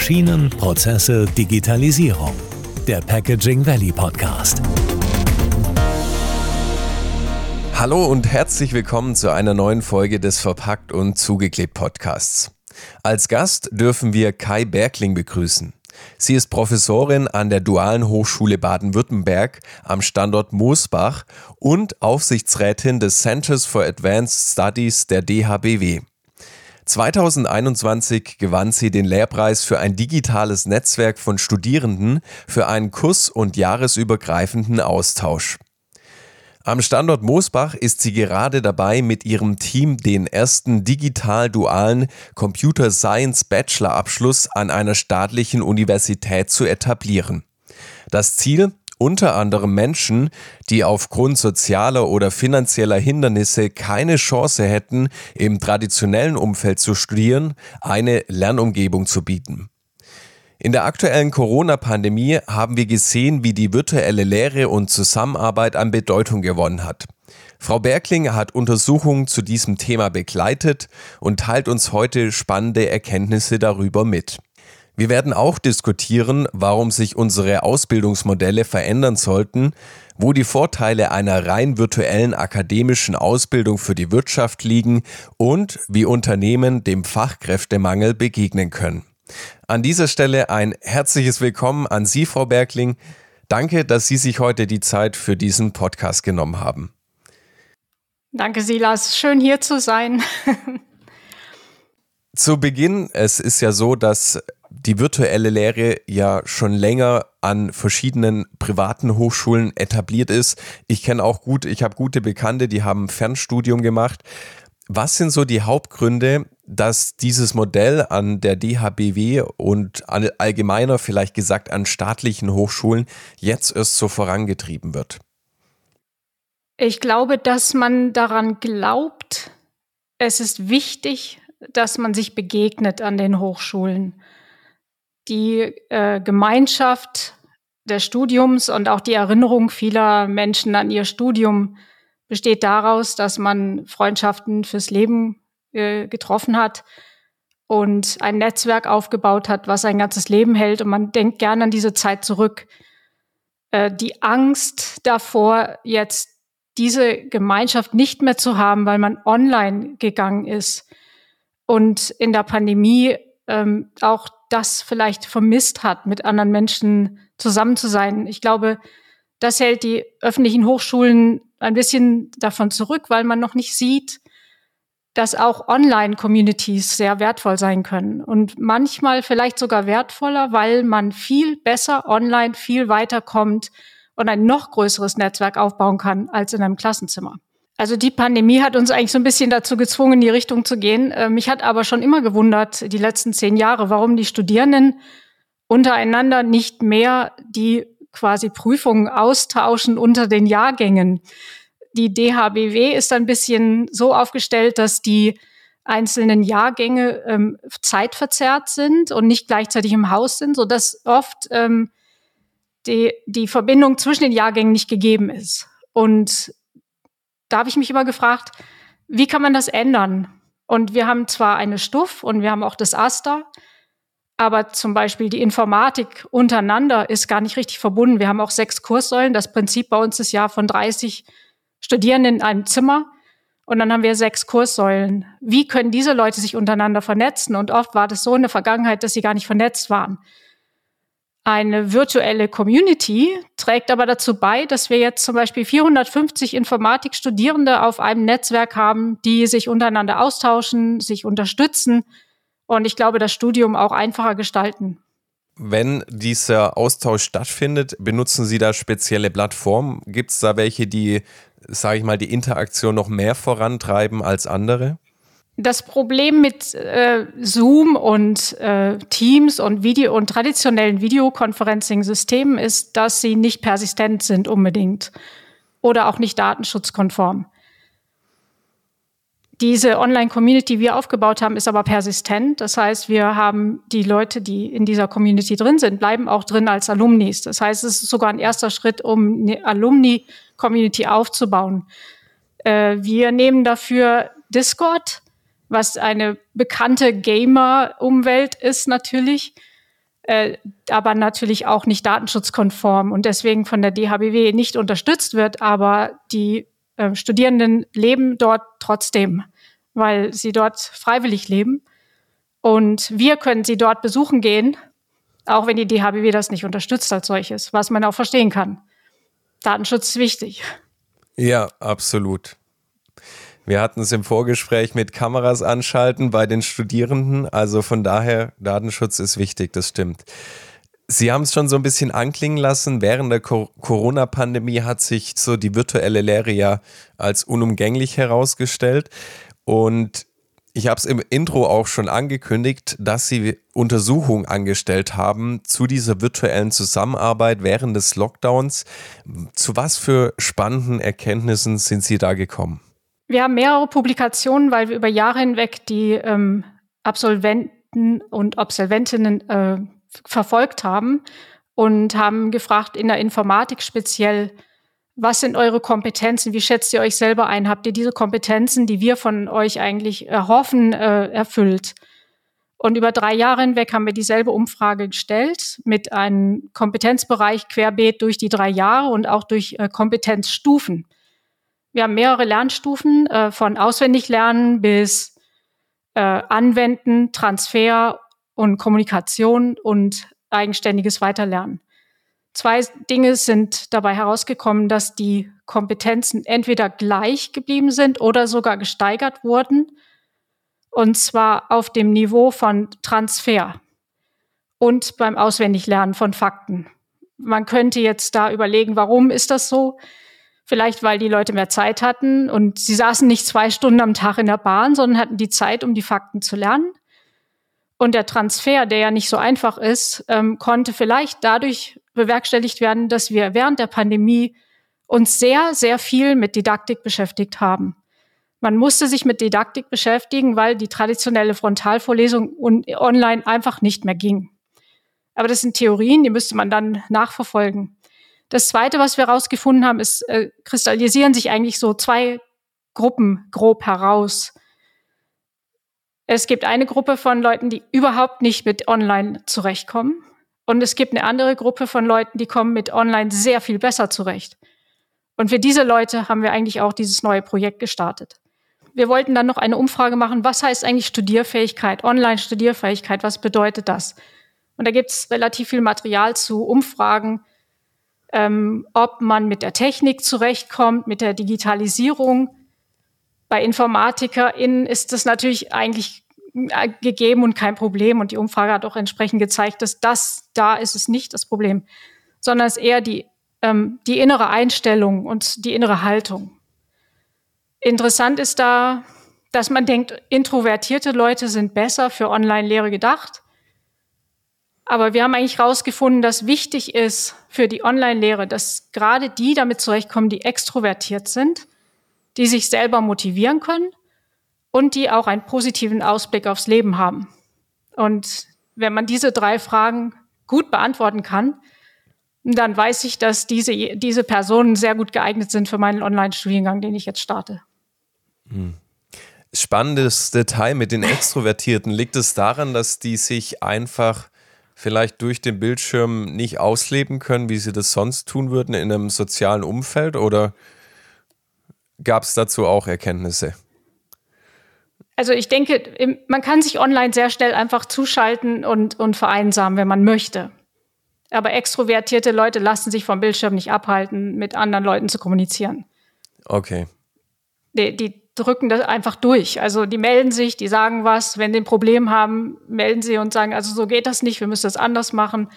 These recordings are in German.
Maschinen, Prozesse, Digitalisierung. Der Packaging Valley Podcast. Hallo und herzlich willkommen zu einer neuen Folge des Verpackt und Zugeklebt Podcasts. Als Gast dürfen wir Kai Bergling begrüßen. Sie ist Professorin an der Dualen Hochschule Baden-Württemberg am Standort Moosbach und Aufsichtsrätin des Centers for Advanced Studies der DHBW. 2021 gewann sie den Lehrpreis für ein digitales Netzwerk von Studierenden für einen kurs- und jahresübergreifenden Austausch. Am Standort Moosbach ist sie gerade dabei, mit ihrem Team den ersten digital-dualen Computer Science Bachelor-Abschluss an einer staatlichen Universität zu etablieren. Das Ziel? Unter anderem Menschen, die aufgrund sozialer oder finanzieller Hindernisse keine Chance hätten, im traditionellen Umfeld zu studieren, eine Lernumgebung zu bieten. In der aktuellen Corona-Pandemie haben wir gesehen, wie die virtuelle Lehre und Zusammenarbeit an Bedeutung gewonnen hat. Frau Bergling hat Untersuchungen zu diesem Thema begleitet und teilt uns heute spannende Erkenntnisse darüber mit. Wir werden auch diskutieren, warum sich unsere Ausbildungsmodelle verändern sollten, wo die Vorteile einer rein virtuellen akademischen Ausbildung für die Wirtschaft liegen und wie Unternehmen dem Fachkräftemangel begegnen können. An dieser Stelle ein herzliches Willkommen an Sie, Frau Bergling. Danke, dass Sie sich heute die Zeit für diesen Podcast genommen haben. Danke, Silas. Schön hier zu sein. Zu Beginn, es ist ja so, dass die virtuelle Lehre ja schon länger an verschiedenen privaten Hochschulen etabliert ist. Ich kenne auch gut, ich habe gute Bekannte, die haben Fernstudium gemacht. Was sind so die Hauptgründe, dass dieses Modell an der DHBW und allgemeiner vielleicht gesagt an staatlichen Hochschulen jetzt erst so vorangetrieben wird? Ich glaube, dass man daran glaubt, es ist wichtig, dass man sich begegnet an den Hochschulen die äh, Gemeinschaft des Studiums und auch die Erinnerung vieler Menschen an ihr Studium besteht daraus, dass man Freundschaften fürs Leben äh, getroffen hat und ein Netzwerk aufgebaut hat, was ein ganzes Leben hält. Und man denkt gerne an diese Zeit zurück. Äh, die Angst davor, jetzt diese Gemeinschaft nicht mehr zu haben, weil man online gegangen ist und in der Pandemie ähm, auch das vielleicht vermisst hat, mit anderen Menschen zusammen zu sein. Ich glaube, das hält die öffentlichen Hochschulen ein bisschen davon zurück, weil man noch nicht sieht, dass auch Online-Communities sehr wertvoll sein können und manchmal vielleicht sogar wertvoller, weil man viel besser online viel weiterkommt und ein noch größeres Netzwerk aufbauen kann als in einem Klassenzimmer. Also die Pandemie hat uns eigentlich so ein bisschen dazu gezwungen, in die Richtung zu gehen. Äh, mich hat aber schon immer gewundert, die letzten zehn Jahre, warum die Studierenden untereinander nicht mehr die quasi Prüfungen austauschen unter den Jahrgängen. Die DHBW ist ein bisschen so aufgestellt, dass die einzelnen Jahrgänge ähm, zeitverzerrt sind und nicht gleichzeitig im Haus sind, so dass oft ähm, die, die Verbindung zwischen den Jahrgängen nicht gegeben ist. Und da habe ich mich immer gefragt, wie kann man das ändern? Und wir haben zwar eine Stuff und wir haben auch das Aster, aber zum Beispiel die Informatik untereinander ist gar nicht richtig verbunden. Wir haben auch sechs Kurssäulen. Das Prinzip bei uns ist ja von 30 Studierenden in einem Zimmer. Und dann haben wir sechs Kurssäulen. Wie können diese Leute sich untereinander vernetzen? Und oft war das so in der Vergangenheit, dass sie gar nicht vernetzt waren. Eine virtuelle Community trägt aber dazu bei, dass wir jetzt zum Beispiel 450 Informatikstudierende auf einem Netzwerk haben, die sich untereinander austauschen, sich unterstützen und ich glaube, das Studium auch einfacher gestalten. Wenn dieser Austausch stattfindet, benutzen Sie da spezielle Plattformen? Gibt es da welche, die, sage ich mal, die Interaktion noch mehr vorantreiben als andere? Das Problem mit äh, Zoom und äh, Teams und Video und traditionellen Videoconferencing-Systemen ist, dass sie nicht persistent sind unbedingt oder auch nicht datenschutzkonform. Diese Online-Community, die wir aufgebaut haben, ist aber persistent. Das heißt, wir haben die Leute, die in dieser Community drin sind, bleiben auch drin als Alumnis. Das heißt, es ist sogar ein erster Schritt, um eine Alumni-Community aufzubauen. Äh, wir nehmen dafür Discord was eine bekannte Gamer-Umwelt ist natürlich. äh, aber natürlich auch nicht datenschutzkonform und deswegen von der DHBW nicht unterstützt wird, aber die äh, Studierenden leben dort trotzdem, weil sie dort freiwillig leben. Und wir können sie dort besuchen gehen, auch wenn die DHBW das nicht unterstützt als solches, was man auch verstehen kann. Datenschutz ist wichtig. Ja, absolut. Wir hatten es im Vorgespräch mit Kameras anschalten bei den Studierenden. Also von daher, Datenschutz ist wichtig, das stimmt. Sie haben es schon so ein bisschen anklingen lassen. Während der Corona-Pandemie hat sich so die virtuelle Lehre ja als unumgänglich herausgestellt. Und ich habe es im Intro auch schon angekündigt, dass Sie Untersuchungen angestellt haben zu dieser virtuellen Zusammenarbeit während des Lockdowns. Zu was für spannenden Erkenntnissen sind Sie da gekommen? Wir haben mehrere Publikationen, weil wir über Jahre hinweg die ähm, Absolventen und Absolventinnen äh, verfolgt haben und haben gefragt in der Informatik speziell, was sind eure Kompetenzen? Wie schätzt ihr euch selber ein? Habt ihr diese Kompetenzen, die wir von euch eigentlich erhoffen, äh, erfüllt? Und über drei Jahre hinweg haben wir dieselbe Umfrage gestellt mit einem Kompetenzbereich querbeet durch die drei Jahre und auch durch äh, Kompetenzstufen. Wir haben mehrere Lernstufen äh, von Auswendiglernen bis äh, Anwenden, Transfer und Kommunikation und eigenständiges Weiterlernen. Zwei Dinge sind dabei herausgekommen, dass die Kompetenzen entweder gleich geblieben sind oder sogar gesteigert wurden. Und zwar auf dem Niveau von Transfer und beim Auswendiglernen von Fakten. Man könnte jetzt da überlegen, warum ist das so? Vielleicht, weil die Leute mehr Zeit hatten und sie saßen nicht zwei Stunden am Tag in der Bahn, sondern hatten die Zeit, um die Fakten zu lernen. Und der Transfer, der ja nicht so einfach ist, ähm, konnte vielleicht dadurch bewerkstelligt werden, dass wir während der Pandemie uns sehr, sehr viel mit Didaktik beschäftigt haben. Man musste sich mit Didaktik beschäftigen, weil die traditionelle Frontalvorlesung online einfach nicht mehr ging. Aber das sind Theorien, die müsste man dann nachverfolgen. Das Zweite, was wir herausgefunden haben, ist, äh, kristallisieren sich eigentlich so zwei Gruppen grob heraus. Es gibt eine Gruppe von Leuten, die überhaupt nicht mit Online zurechtkommen. Und es gibt eine andere Gruppe von Leuten, die kommen mit Online sehr viel besser zurecht. Und für diese Leute haben wir eigentlich auch dieses neue Projekt gestartet. Wir wollten dann noch eine Umfrage machen, was heißt eigentlich Studierfähigkeit, Online-Studierfähigkeit, was bedeutet das? Und da gibt es relativ viel Material zu Umfragen, ähm, ob man mit der Technik zurechtkommt, mit der Digitalisierung, bei InformatikerInnen ist das natürlich eigentlich äh, gegeben und kein Problem. Und die Umfrage hat auch entsprechend gezeigt, dass das da ist es nicht das Problem, sondern es ist eher die, ähm, die innere Einstellung und die innere Haltung. Interessant ist da, dass man denkt, introvertierte Leute sind besser für Online-Lehre gedacht. Aber wir haben eigentlich herausgefunden, dass wichtig ist für die Online-Lehre, dass gerade die damit zurechtkommen, die extrovertiert sind die sich selber motivieren können und die auch einen positiven Ausblick aufs Leben haben. Und wenn man diese drei Fragen gut beantworten kann, dann weiß ich, dass diese, diese Personen sehr gut geeignet sind für meinen Online-Studiengang, den ich jetzt starte. Hm. Spannendes Detail mit den Extrovertierten. Liegt es daran, dass die sich einfach vielleicht durch den Bildschirm nicht ausleben können, wie sie das sonst tun würden in einem sozialen Umfeld? Oder gab es dazu auch Erkenntnisse? Also ich denke, man kann sich online sehr schnell einfach zuschalten und, und vereinsamen, wenn man möchte. Aber extrovertierte Leute lassen sich vom Bildschirm nicht abhalten, mit anderen Leuten zu kommunizieren. Okay. Die, die drücken das einfach durch. Also die melden sich, die sagen was. Wenn sie ein Problem haben, melden sie und sagen, also so geht das nicht, wir müssen das anders machen.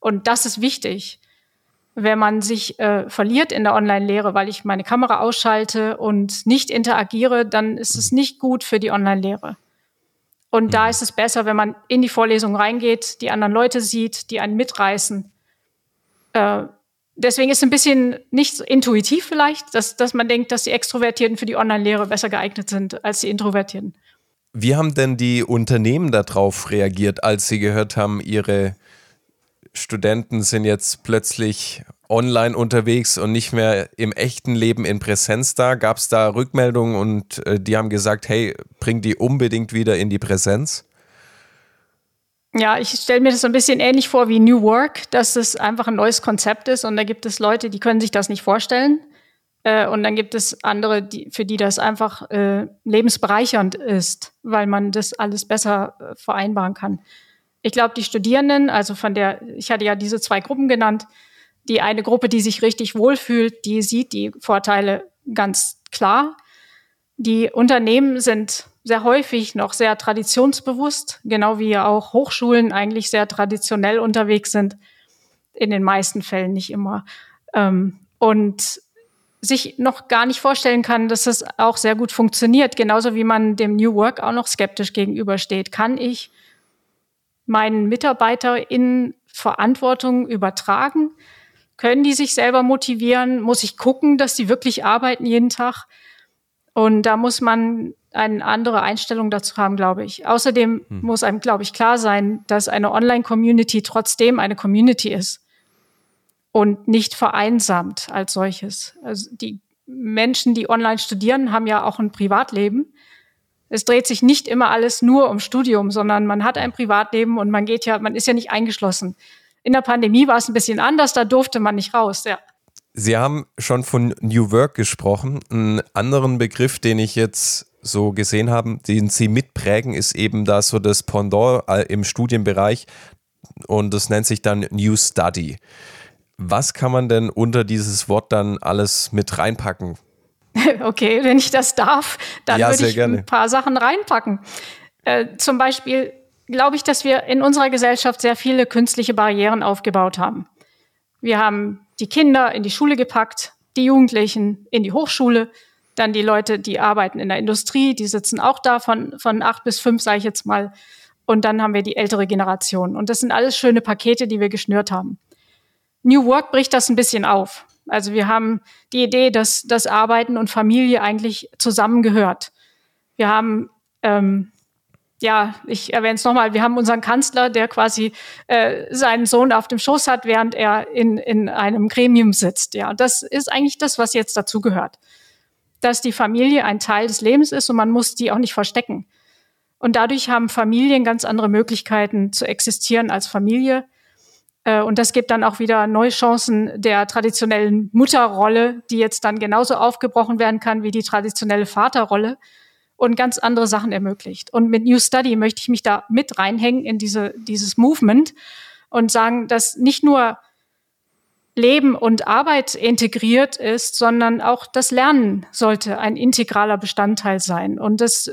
Und das ist wichtig wenn man sich äh, verliert in der Online-Lehre, weil ich meine Kamera ausschalte und nicht interagiere, dann ist es nicht gut für die Online-Lehre. Und mhm. da ist es besser, wenn man in die Vorlesung reingeht, die anderen Leute sieht, die einen mitreißen. Äh, deswegen ist es ein bisschen nicht intuitiv vielleicht, dass, dass man denkt, dass die Extrovertierten für die Online-Lehre besser geeignet sind als die Introvertierten. Wie haben denn die Unternehmen darauf reagiert, als sie gehört haben, ihre Studenten sind jetzt plötzlich online unterwegs und nicht mehr im echten Leben in Präsenz da. Gab es da Rückmeldungen und äh, die haben gesagt, hey, bring die unbedingt wieder in die Präsenz? Ja, ich stelle mir das so ein bisschen ähnlich vor wie New Work, dass es einfach ein neues Konzept ist und da gibt es Leute, die können sich das nicht vorstellen. Äh, und dann gibt es andere, die, für die das einfach äh, lebensbereichernd ist, weil man das alles besser äh, vereinbaren kann. Ich glaube, die Studierenden, also von der, ich hatte ja diese zwei Gruppen genannt, die eine Gruppe, die sich richtig wohlfühlt, die sieht die Vorteile ganz klar. Die Unternehmen sind sehr häufig noch sehr traditionsbewusst, genau wie auch Hochschulen eigentlich sehr traditionell unterwegs sind. In den meisten Fällen nicht immer. Ähm, und sich noch gar nicht vorstellen kann, dass es auch sehr gut funktioniert. Genauso wie man dem New Work auch noch skeptisch gegenübersteht. Kann ich meinen MitarbeiterInnen Verantwortung übertragen? Können die sich selber motivieren? Muss ich gucken, dass sie wirklich arbeiten jeden Tag? Und da muss man eine andere Einstellung dazu haben, glaube ich. Außerdem hm. muss einem, glaube ich, klar sein, dass eine Online-Community trotzdem eine Community ist und nicht vereinsamt als solches. Also die Menschen, die online studieren, haben ja auch ein Privatleben. Es dreht sich nicht immer alles nur um Studium, sondern man hat ein Privatleben und man geht ja, man ist ja nicht eingeschlossen. In der Pandemie war es ein bisschen anders, da durfte man nicht raus, ja. Sie haben schon von New Work gesprochen. Einen anderen Begriff, den ich jetzt so gesehen habe, den Sie mitprägen, ist eben da so das Pendant äh, im Studienbereich und das nennt sich dann New Study. Was kann man denn unter dieses Wort dann alles mit reinpacken? Okay, wenn ich das darf, dann ja, würde ich gerne. ein paar Sachen reinpacken. Äh, zum Beispiel glaube ich, dass wir in unserer Gesellschaft sehr viele künstliche Barrieren aufgebaut haben. Wir haben die Kinder in die Schule gepackt, die Jugendlichen in die Hochschule, dann die Leute, die arbeiten in der Industrie, die sitzen auch da von, von acht bis fünf, sage ich jetzt mal. Und dann haben wir die ältere Generation. Und das sind alles schöne Pakete, die wir geschnürt haben. New Work bricht das ein bisschen auf. Also wir haben die Idee, dass das Arbeiten und Familie eigentlich zusammengehört. Wir haben, ähm, ja, ich erwähne es nochmal, wir haben unseren Kanzler, der quasi äh, seinen Sohn auf dem Schoß hat, während er in, in einem Gremium sitzt. Ja, das ist eigentlich das, was jetzt dazu gehört. Dass die Familie ein Teil des Lebens ist und man muss die auch nicht verstecken. Und dadurch haben Familien ganz andere Möglichkeiten zu existieren als Familie äh, und das gibt dann auch wieder neue Chancen der traditionellen Mutterrolle, die jetzt dann genauso aufgebrochen werden kann wie die traditionelle Vaterrolle und ganz andere Sachen ermöglicht. Und mit New Study möchte ich mich da mit reinhängen in diese, dieses Movement und sagen, dass nicht nur Leben und Arbeit integriert ist, sondern auch das Lernen sollte ein integraler Bestandteil sein. Und das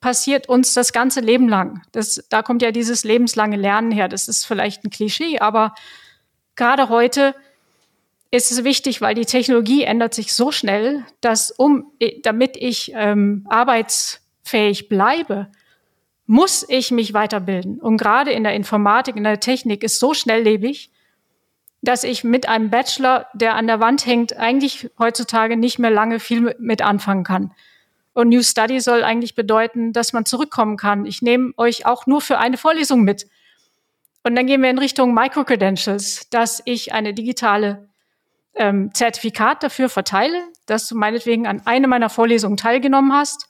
passiert uns das ganze Leben lang. Das, da kommt ja dieses lebenslange Lernen her. Das ist vielleicht ein Klischee, aber gerade heute ist es wichtig, weil die Technologie ändert sich so schnell, dass um, damit ich ähm, arbeitsfähig bleibe, muss ich mich weiterbilden. Und gerade in der Informatik, in der Technik ist so schnelllebig, dass ich mit einem Bachelor, der an der Wand hängt, eigentlich heutzutage nicht mehr lange viel mit anfangen kann. Und New Study soll eigentlich bedeuten, dass man zurückkommen kann. Ich nehme euch auch nur für eine Vorlesung mit. Und dann gehen wir in Richtung Microcredentials, dass ich eine digitale ähm, Zertifikat dafür verteile, dass du meinetwegen an eine meiner Vorlesungen teilgenommen hast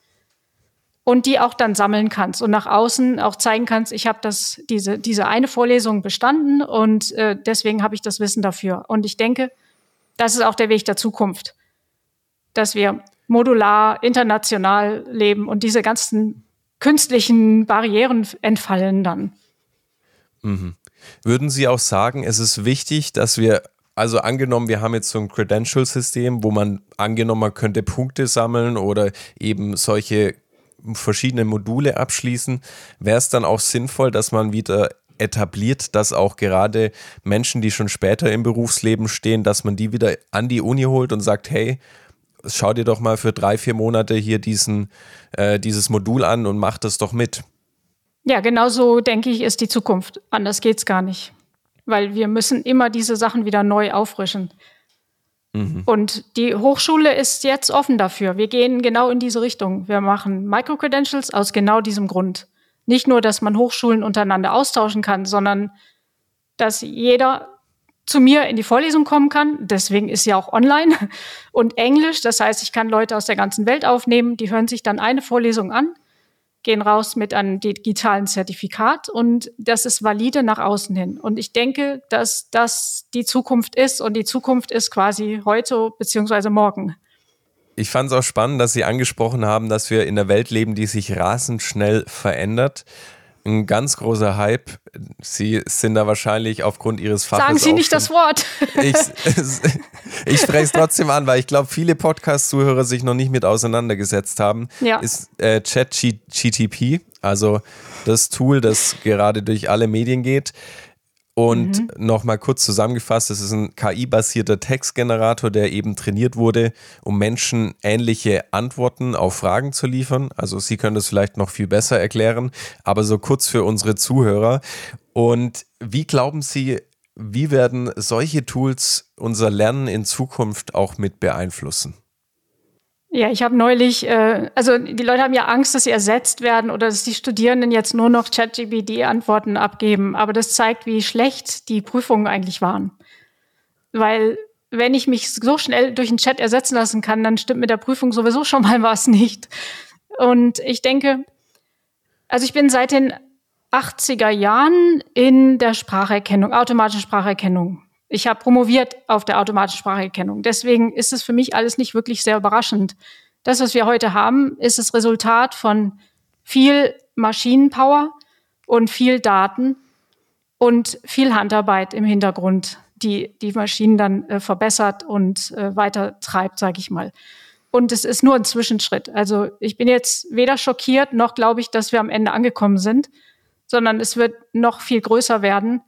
und die auch dann sammeln kannst und nach außen auch zeigen kannst, ich habe das diese diese eine Vorlesung bestanden und äh, deswegen habe ich das Wissen dafür. Und ich denke, das ist auch der Weg der Zukunft, dass wir modular, international leben und diese ganzen künstlichen Barrieren entfallen dann. Mhm. Würden Sie auch sagen, es ist wichtig, dass wir, also angenommen, wir haben jetzt so ein Credential-System, wo man angenommen, man könnte Punkte sammeln oder eben solche verschiedene Module abschließen, wäre es dann auch sinnvoll, dass man wieder etabliert, dass auch gerade Menschen, die schon später im Berufsleben stehen, dass man die wieder an die Uni holt und sagt, hey, schau dir doch mal für drei, vier Monate hier diesen, äh, dieses Modul an und mach das doch mit. Ja, genau so denke ich, ist die Zukunft. Anders geht es gar nicht. Weil wir müssen immer diese Sachen wieder neu auffrischen. Mhm. Und die Hochschule ist jetzt offen dafür. Wir gehen genau in diese Richtung. Wir machen Microcredentials aus genau diesem Grund. Nicht nur, dass man Hochschulen untereinander austauschen kann, sondern dass jeder zu mir in die Vorlesung kommen kann. Deswegen ist sie auch online und Englisch. Das heißt, ich kann Leute aus der ganzen Welt aufnehmen. Die hören sich dann eine Vorlesung an. Gehen raus mit einem digitalen Zertifikat und das ist valide nach außen hin. Und ich denke, dass das die Zukunft ist und die Zukunft ist quasi heute beziehungsweise morgen. Ich fand es auch spannend, dass Sie angesprochen haben, dass wir in einer Welt leben, die sich rasend schnell verändert ein ganz großer Hype. Sie sind da wahrscheinlich aufgrund Ihres Faches. Sagen Sie nicht das Wort. Ich, ich spreche es trotzdem an, weil ich glaube, viele Podcast-Zuhörer sich noch nicht mit auseinandergesetzt haben. Ja. Ist äh, ChatGTP, also das Tool, das gerade durch alle Medien geht. Und mhm. nochmal kurz zusammengefasst, es ist ein KI-basierter Textgenerator, der eben trainiert wurde, um Menschen ähnliche Antworten auf Fragen zu liefern. Also Sie können das vielleicht noch viel besser erklären, aber so kurz für unsere Zuhörer. Und wie glauben Sie, wie werden solche Tools unser Lernen in Zukunft auch mit beeinflussen? Ja, ich habe neulich, äh, also die Leute haben ja Angst, dass sie ersetzt werden oder dass die Studierenden jetzt nur noch ChatGPT-Antworten abgeben. Aber das zeigt, wie schlecht die Prüfungen eigentlich waren. Weil wenn ich mich so schnell durch einen Chat ersetzen lassen kann, dann stimmt mit der Prüfung sowieso schon mal was nicht. Und ich denke, also ich bin seit den 80er Jahren in der Spracherkennung, automatische Spracherkennung ich habe promoviert auf der automatischen Spracherkennung. Deswegen ist es für mich alles nicht wirklich sehr überraschend. Das, was wir heute haben, ist das Resultat von viel Maschinenpower und viel Daten und viel Handarbeit im Hintergrund, die die Maschinen dann äh, verbessert und äh, weiter treibt, sage ich mal. Und es ist nur ein Zwischenschritt. Also ich bin jetzt weder schockiert noch glaube ich, dass wir am Ende angekommen sind, sondern es wird noch viel größer werden.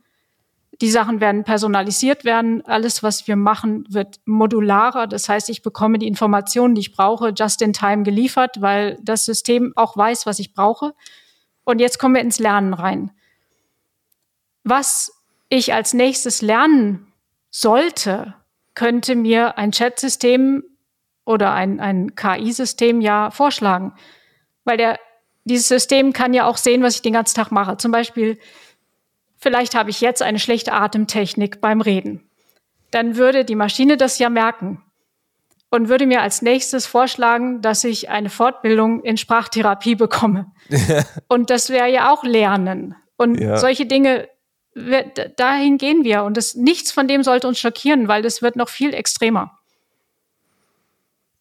Die Sachen werden personalisiert werden. Alles, was wir machen, wird modularer. Das heißt, ich bekomme die Informationen, die ich brauche, just in time geliefert, weil das System auch weiß, was ich brauche. Und jetzt kommen wir ins Lernen rein. Was ich als nächstes lernen sollte, könnte mir ein Chat-System oder ein, ein KI-System ja vorschlagen. Weil der, dieses System kann ja auch sehen, was ich den ganzen Tag mache. Zum Beispiel, vielleicht habe ich jetzt eine schlechte Atemtechnik beim Reden. Dann würde die Maschine das ja merken und würde mir als nächstes vorschlagen, dass ich eine Fortbildung in Sprachtherapie bekomme. und das wäre ja auch Lernen. Und ja. solche Dinge, dahin gehen wir. Und das, nichts von dem sollte uns schockieren, weil das wird noch viel extremer.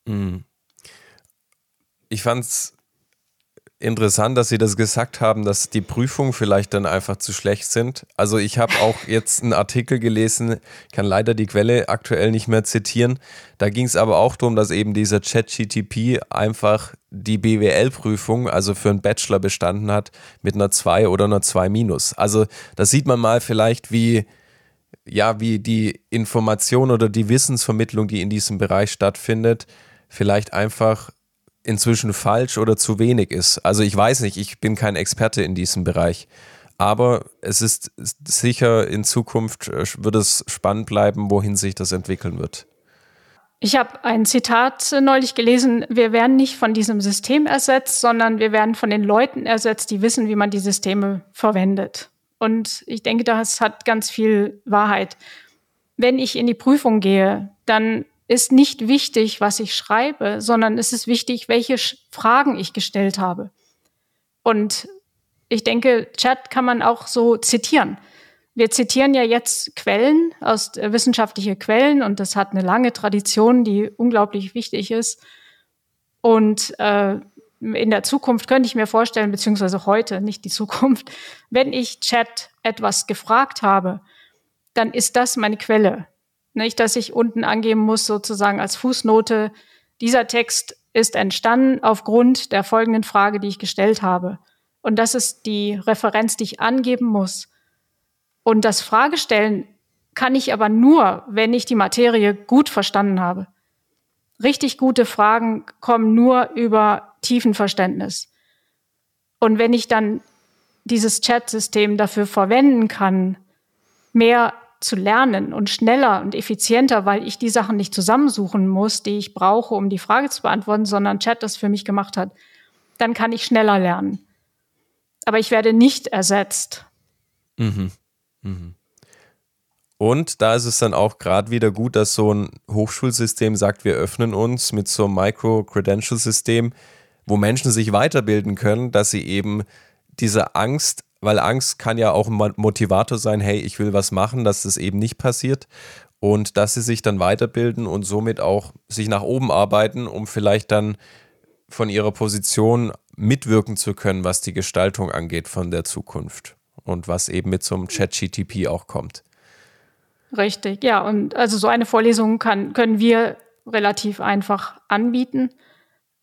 Mhm. Ich fand es interessant, dass Sie das gesagt haben, dass die Prüfungen vielleicht dann einfach zu schlecht sind. Also ich habe auch jetzt einen Artikel gelesen, kann leider die Quelle aktuell nicht mehr zitieren. Da ging es aber auch darum, dass eben dieser ChatGTP einfach die BWL-Prüfung, also für einen Bachelor bestanden hat, mit einer 2 oder einer 2 minus. Also da sieht man mal vielleicht, wie ja, wie die Information oder die Wissensvermittlung, die in diesem Bereich stattfindet, vielleicht einfach inzwischen falsch oder zu wenig ist. Also ich weiß nicht, ich bin kein Experte in diesem Bereich. Aber es ist sicher, in Zukunft äh, wird es spannend bleiben, wohin sich das entwickeln wird. Ich habe ein Zitat neulich gelesen, wir werden nicht von diesem System ersetzt, sondern wir werden von den Leuten ersetzt, die wissen, wie man die Systeme verwendet. Und ich denke, das hat ganz viel Wahrheit. Wenn ich in die Prüfung gehe, dann ist nicht wichtig, was ich schreibe, sondern es ist wichtig, welche Fragen ich gestellt habe. Und ich denke, Chat kann man auch so zitieren. Wir zitieren ja jetzt Quellen aus äh, wissenschaftliche Quellen und das hat eine lange Tradition, die unglaublich wichtig ist. Und äh, in der Zukunft könnte ich mir vorstellen, beziehungsweise heute, nicht die Zukunft, wenn ich Chat etwas gefragt habe, dann ist das meine Quelle. Nicht, dass ich unten angeben muss, sozusagen als Fußnote, dieser Text ist entstanden aufgrund der folgenden Frage, die ich gestellt habe. Und das ist die Referenz, die ich angeben muss. Und das Fragestellen kann ich aber nur, wenn ich die Materie gut verstanden habe. Richtig gute Fragen kommen nur über Tiefenverständnis. Und wenn ich dann dieses Chat-System dafür verwenden kann, mehr zu lernen und schneller und effizienter, weil ich die Sachen nicht zusammensuchen muss, die ich brauche, um die Frage zu beantworten, sondern Chat das für mich gemacht hat, dann kann ich schneller lernen. Aber ich werde nicht ersetzt. Mhm. Mhm. Und da ist es dann auch gerade wieder gut, dass so ein Hochschulsystem sagt, wir öffnen uns mit so einem Micro-Credential-System, wo Menschen sich weiterbilden können, dass sie eben diese Angst, weil Angst kann ja auch ein Motivator sein, hey, ich will was machen, dass das eben nicht passiert und dass sie sich dann weiterbilden und somit auch sich nach oben arbeiten, um vielleicht dann von ihrer Position mitwirken zu können, was die Gestaltung angeht von der Zukunft und was eben mit so einem Chat-GTP auch kommt. Richtig, ja. Und also so eine Vorlesung kann, können wir relativ einfach anbieten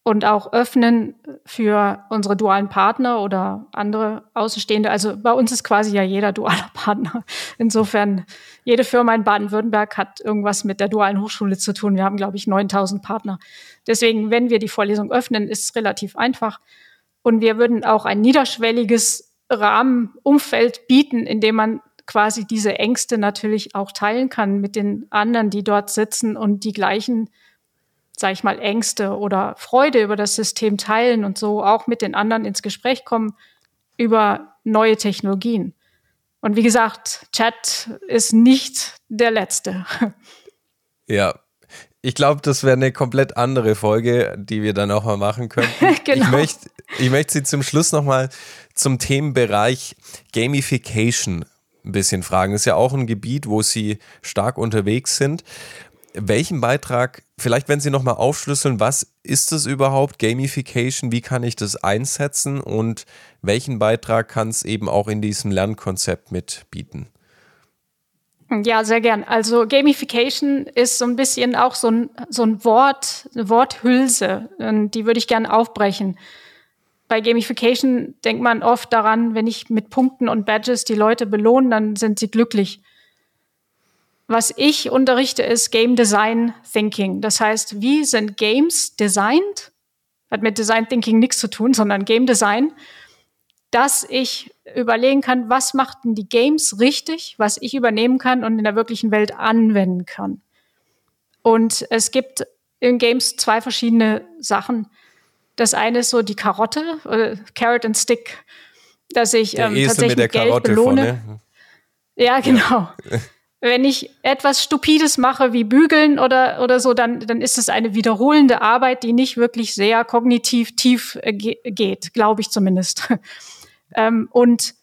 und auch öffnen für unsere dualen Partner oder andere Außenstehende. Also bei uns ist quasi ja jeder dualer Partner. Insofern, jede Firma in Baden-Württemberg hat irgendwas mit der dualen Hochschule zu tun. Wir haben, glaube ich, 9000 Partner. Deswegen, wenn wir die Vorlesung öffnen, ist es relativ einfach. Und wir würden auch ein niederschwelliges Rahmenumfeld bieten, in dem man quasi diese Ängste natürlich auch teilen kann mit den anderen, die dort sitzen und die gleichen sage ich mal, Ängste oder Freude über das System teilen und so auch mit den anderen ins Gespräch kommen über neue Technologien. Und wie gesagt, Chat ist nicht der letzte. Ja, ich glaube, das wäre eine komplett andere Folge, die wir dann auch mal machen können. genau. Ich möchte ich möcht Sie zum Schluss nochmal zum Themenbereich Gamification ein bisschen fragen. Das ist ja auch ein Gebiet, wo Sie stark unterwegs sind welchen Beitrag, vielleicht wenn Sie nochmal aufschlüsseln, was ist es überhaupt, Gamification, wie kann ich das einsetzen und welchen Beitrag kann es eben auch in diesem Lernkonzept mitbieten? Ja, sehr gern. Also Gamification ist so ein bisschen auch so ein, so ein Wort, eine Worthülse, die würde ich gerne aufbrechen. Bei Gamification denkt man oft daran, wenn ich mit Punkten und Badges die Leute belohne, dann sind sie glücklich. Was ich unterrichte, ist Game Design Thinking. Das heißt, wie sind Games designed? Hat mit Design Thinking nichts zu tun, sondern Game Design, dass ich überlegen kann, was macht denn die Games richtig, was ich übernehmen kann und in der wirklichen Welt anwenden kann. Und es gibt in Games zwei verschiedene Sachen. Das eine ist so die Karotte, äh, Carrot and Stick, dass ich ähm, tatsächlich Geld Karotte belohne. Vorne. Ja, genau. Ja. wenn ich etwas Stupides mache wie bügeln oder, oder so, dann, dann ist es eine wiederholende Arbeit, die nicht wirklich sehr kognitiv tief äh, geht, glaube ich zumindest. ähm, und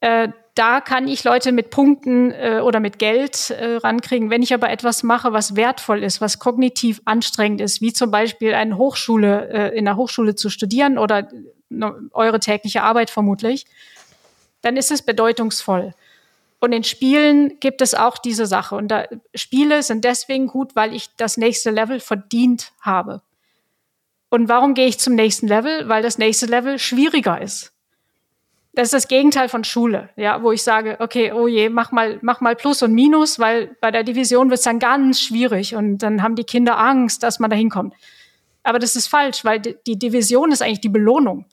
äh, da kann ich Leute mit Punkten äh, oder mit Geld äh, rankriegen. Wenn ich aber etwas mache, was wertvoll ist, was kognitiv anstrengend ist, wie zum Beispiel eine Hochschule, äh, in der Hochschule zu studieren oder äh, eure tägliche Arbeit vermutlich, dann ist es bedeutungsvoll. Und in Spielen gibt es auch diese Sache. Und da, Spiele sind deswegen gut, weil ich das nächste Level verdient habe. Und warum gehe ich zum nächsten Level? Weil das nächste Level schwieriger ist. Das ist das Gegenteil von Schule, ja, wo ich sage, okay, oh je, mach mal, mach mal Plus und Minus, weil bei der Division wird es dann ganz schwierig und dann haben die Kinder Angst, dass man da hinkommt. Aber das ist falsch, weil die Division ist eigentlich die Belohnung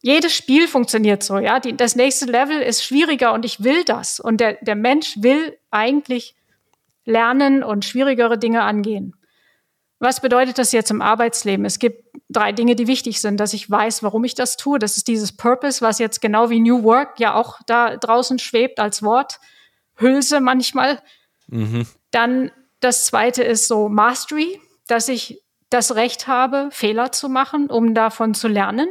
jedes Spiel funktioniert so, ja. Die, das nächste Level ist schwieriger und ich will das. Und der, der Mensch will eigentlich lernen und schwierigere Dinge angehen. Was bedeutet das jetzt im Arbeitsleben? Es gibt drei Dinge, die wichtig sind, dass ich weiß, warum ich das tue. Das ist dieses Purpose, was jetzt genau wie New Work ja auch da draußen schwebt als Wort. Hülse manchmal. Mhm. Dann das zweite ist so Mastery, dass ich das Recht habe, Fehler zu machen, um davon zu lernen.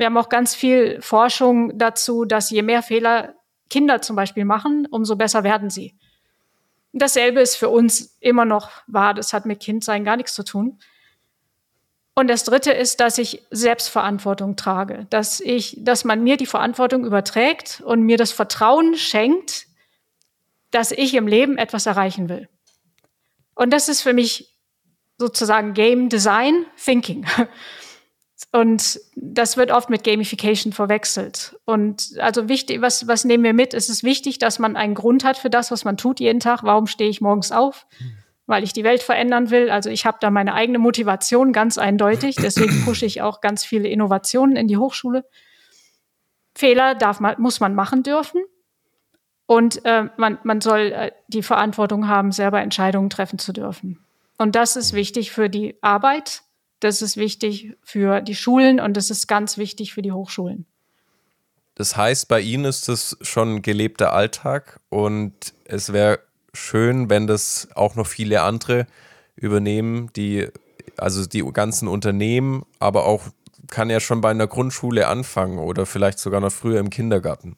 Wir haben auch ganz viel Forschung dazu, dass je mehr Fehler Kinder zum Beispiel machen, umso besser werden sie. Dasselbe ist für uns immer noch wahr. Das hat mit Kindsein gar nichts zu tun. Und das dritte ist, dass ich Selbstverantwortung trage, dass ich, dass man mir die Verantwortung überträgt und mir das Vertrauen schenkt, dass ich im Leben etwas erreichen will. Und das ist für mich sozusagen Game Design Thinking. Und das wird oft mit Gamification verwechselt. Und also wichtig, was, was nehmen wir mit? Es ist wichtig, dass man einen Grund hat für das, was man tut jeden Tag. Warum stehe ich morgens auf? Weil ich die Welt verändern will. Also ich habe da meine eigene Motivation ganz eindeutig. Deswegen pushe ich auch ganz viele Innovationen in die Hochschule. Fehler darf man, muss man machen dürfen. Und äh, man, man soll äh, die Verantwortung haben, selber Entscheidungen treffen zu dürfen. Und das ist wichtig für die Arbeit das ist wichtig für die Schulen und das ist ganz wichtig für die Hochschulen. Das heißt, bei Ihnen ist das schon gelebter Alltag und es wäre schön, wenn das auch noch viele andere übernehmen, die also die ganzen Unternehmen, aber auch kann ja schon bei einer Grundschule anfangen oder vielleicht sogar noch früher im Kindergarten.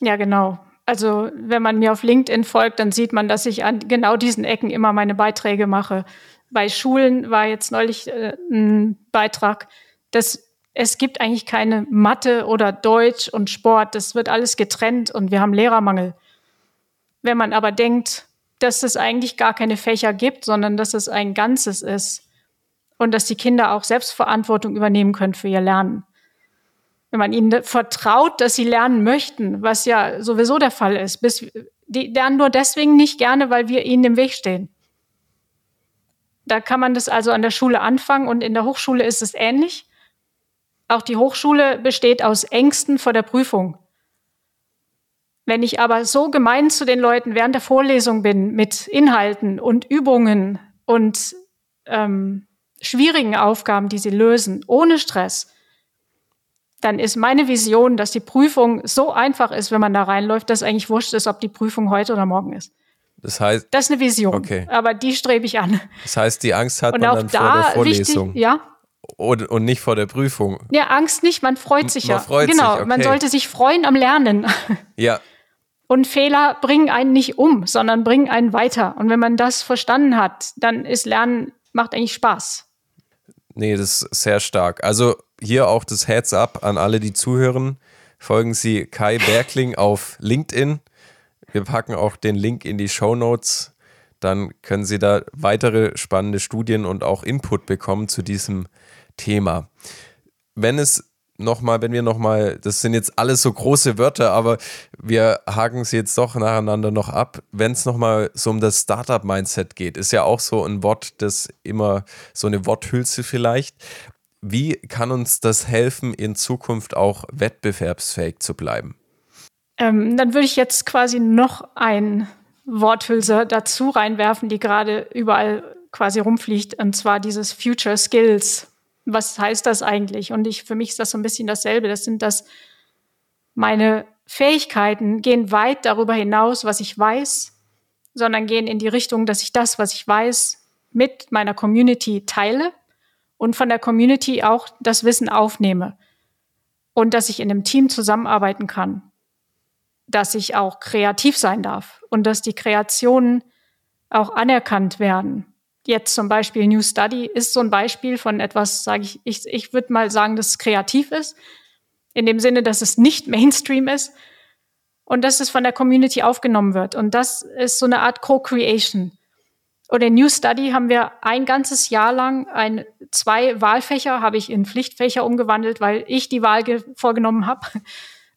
Ja, genau. Also wenn man mir auf LinkedIn folgt, dann sieht man, dass ich an genau diesen Ecken immer meine Beiträge mache. Bei Schulen war jetzt neulich äh, ein Beitrag, dass es gibt eigentlich keine Mathe oder Deutsch und Sport. Das wird alles getrennt und wir haben Lehrermangel. Wenn man aber denkt, dass es eigentlich gar keine Fächer gibt, sondern dass es ein Ganzes ist und dass die Kinder auch Selbstverantwortung übernehmen können für ihr Lernen. Wenn man ihnen vertraut, dass sie lernen möchten, was ja sowieso der Fall ist, bis, die lernen nur deswegen nicht gerne, weil wir ihnen im Weg stehen. Da kann man das also an der Schule anfangen und in der Hochschule ist es ähnlich. Auch die Hochschule besteht aus Ängsten vor der Prüfung. Wenn ich aber so gemein zu den Leuten während der Vorlesung bin mit Inhalten und Übungen und ähm, schwierigen Aufgaben, die sie lösen, ohne Stress, dann ist meine Vision, dass die Prüfung so einfach ist, wenn man da reinläuft, dass eigentlich wurscht ist, ob die Prüfung heute oder morgen ist. Das heißt, das ist eine Vision, okay. aber die strebe ich an. Das heißt, die Angst hat und man dann da vor der Vorlesung. Wichtig, ja, und, und nicht vor der Prüfung. Ja, Angst nicht, man freut sich man ja. Freut genau, sich, okay. man sollte sich freuen am Lernen. Ja. Und Fehler bringen einen nicht um, sondern bringen einen weiter. Und wenn man das verstanden hat, dann ist Lernen, macht eigentlich Spaß. Nee, das ist sehr stark. Also hier auch das Heads up an alle, die zuhören. Folgen Sie Kai Berkling auf LinkedIn. Wir packen auch den Link in die Show Notes. Dann können Sie da weitere spannende Studien und auch Input bekommen zu diesem Thema. Wenn es nochmal, wenn wir nochmal, das sind jetzt alles so große Wörter, aber wir haken sie jetzt doch nacheinander noch ab. Wenn es nochmal so um das Startup-Mindset geht, ist ja auch so ein Wort, das immer so eine Worthülse vielleicht. Wie kann uns das helfen, in Zukunft auch wettbewerbsfähig zu bleiben? Ähm, dann würde ich jetzt quasi noch ein Worthülse dazu reinwerfen, die gerade überall quasi rumfliegt, und zwar dieses Future Skills was heißt das eigentlich? Und ich, für mich ist das so ein bisschen dasselbe. Das sind das, meine Fähigkeiten gehen weit darüber hinaus, was ich weiß, sondern gehen in die Richtung, dass ich das, was ich weiß, mit meiner Community teile und von der Community auch das Wissen aufnehme. Und dass ich in einem Team zusammenarbeiten kann. Dass ich auch kreativ sein darf und dass die Kreationen auch anerkannt werden jetzt zum Beispiel New Study ist so ein Beispiel von etwas, sage ich, ich, ich würde mal sagen, das kreativ ist, in dem Sinne, dass es nicht Mainstream ist und dass es von der Community aufgenommen wird. Und das ist so eine Art Co-Creation. Und in New Study haben wir ein ganzes Jahr lang ein, zwei Wahlfächer habe ich in Pflichtfächer umgewandelt, weil ich die Wahl vorgenommen habe,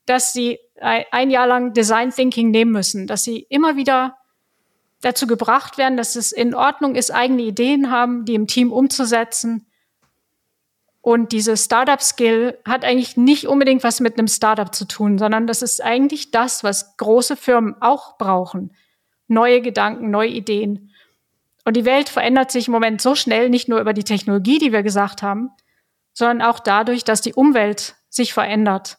dass sie ein Jahr lang Design Thinking nehmen müssen, dass sie immer wieder dazu gebracht werden, dass es in Ordnung ist, eigene Ideen haben, die im Team umzusetzen. Und diese Startup-Skill hat eigentlich nicht unbedingt was mit einem Startup zu tun, sondern das ist eigentlich das, was große Firmen auch brauchen. Neue Gedanken, neue Ideen. Und die Welt verändert sich im Moment so schnell, nicht nur über die Technologie, die wir gesagt haben, sondern auch dadurch, dass die Umwelt sich verändert.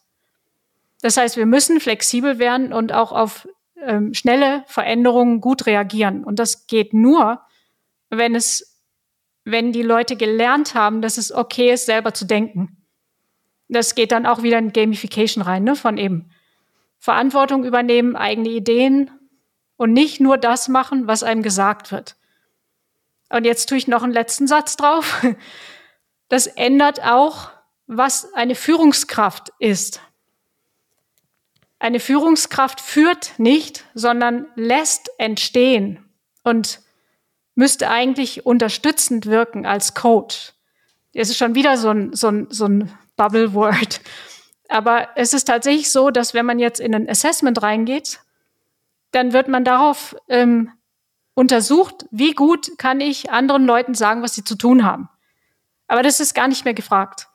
Das heißt, wir müssen flexibel werden und auch auf ähm, schnelle Veränderungen gut reagieren. Und das geht nur, wenn es, wenn die Leute gelernt haben, dass es okay ist, selber zu denken. Das geht dann auch wieder in Gamification rein, ne, von eben Verantwortung übernehmen, eigene Ideen und nicht nur das machen, was einem gesagt wird. Und jetzt tue ich noch einen letzten Satz drauf. Das ändert auch, was eine Führungskraft ist. Eine Führungskraft führt nicht, sondern lässt entstehen und müsste eigentlich unterstützend wirken als Coach. Es ist schon wieder so ein, so ein, so ein Bubble-Word. Aber es ist tatsächlich so, dass wenn man jetzt in ein Assessment reingeht, dann wird man darauf ähm, untersucht, wie gut kann ich anderen Leuten sagen, was sie zu tun haben. Aber das ist gar nicht mehr gefragt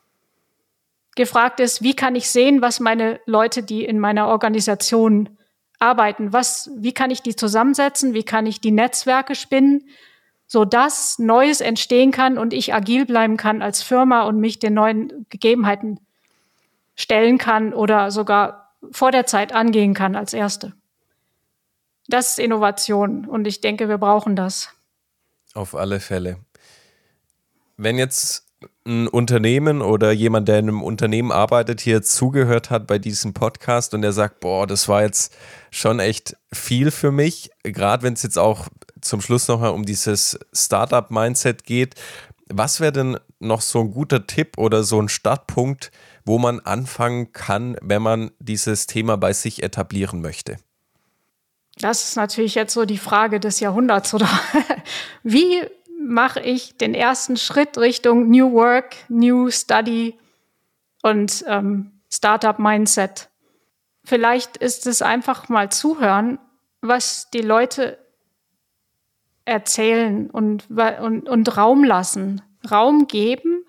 gefragt ist, wie kann ich sehen, was meine Leute, die in meiner Organisation arbeiten, was, wie kann ich die zusammensetzen, wie kann ich die Netzwerke spinnen, so dass Neues entstehen kann und ich agil bleiben kann als Firma und mich den neuen Gegebenheiten stellen kann oder sogar vor der Zeit angehen kann als Erste. Das ist Innovation und ich denke, wir brauchen das. Auf alle Fälle. wenn jetzt ein Unternehmen oder jemand, der in einem Unternehmen arbeitet, hier zugehört hat bei diesem Podcast und der sagt, boah, das war jetzt schon echt viel für mich, gerade wenn es jetzt auch zum Schluss nochmal um dieses Startup-Mindset geht. Was wäre denn noch so ein guter Tipp oder so ein Startpunkt, wo man anfangen kann, wenn man dieses Thema bei sich etablieren möchte? Das ist natürlich jetzt so die Frage des Jahrhunderts, oder? Wie mache ich den ersten Schritt Richtung New Work, New Study und ähm, Startup Mindset? Vielleicht ist es einfach mal zuhören, was die Leute erzählen und, und, und Raum lassen, Raum geben,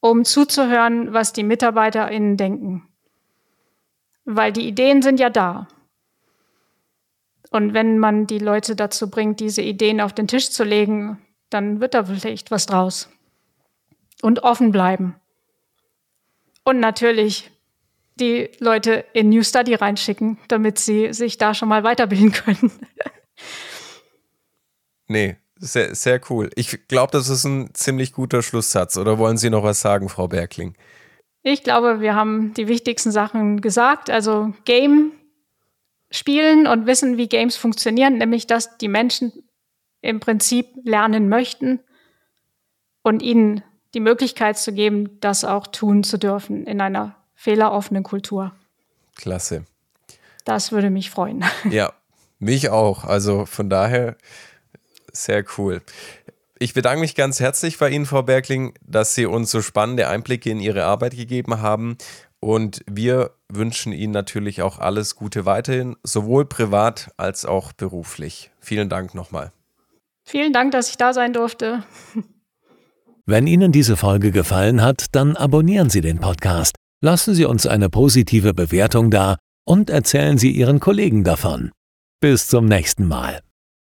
um zuzuhören, was die MitarbeiterInnen denken. Weil die Ideen sind ja da. Und wenn man die Leute dazu bringt, diese Ideen auf den Tisch zu legen, dann wird da vielleicht was draus. Und offen bleiben. Und natürlich die Leute in New Study reinschicken, damit sie sich da schon mal weiterbilden können. nee, sehr, sehr cool. Ich glaube, das ist ein ziemlich guter Schlusssatz. Oder wollen Sie noch was sagen, Frau Bergling? Ich glaube, wir haben die wichtigsten Sachen gesagt. Also Game spielen und wissen, wie Games funktionieren, nämlich dass die Menschen im Prinzip lernen möchten und ihnen die Möglichkeit zu geben, das auch tun zu dürfen in einer fehleroffenen Kultur. Klasse. Das würde mich freuen. Ja, mich auch. Also von daher sehr cool. Ich bedanke mich ganz herzlich bei Ihnen, Frau Bergling, dass Sie uns so spannende Einblicke in Ihre Arbeit gegeben haben. Und wir wünschen Ihnen natürlich auch alles Gute weiterhin, sowohl privat als auch beruflich. Vielen Dank nochmal. Vielen Dank, dass ich da sein durfte. Wenn Ihnen diese Folge gefallen hat, dann abonnieren Sie den Podcast, lassen Sie uns eine positive Bewertung da und erzählen Sie Ihren Kollegen davon. Bis zum nächsten Mal.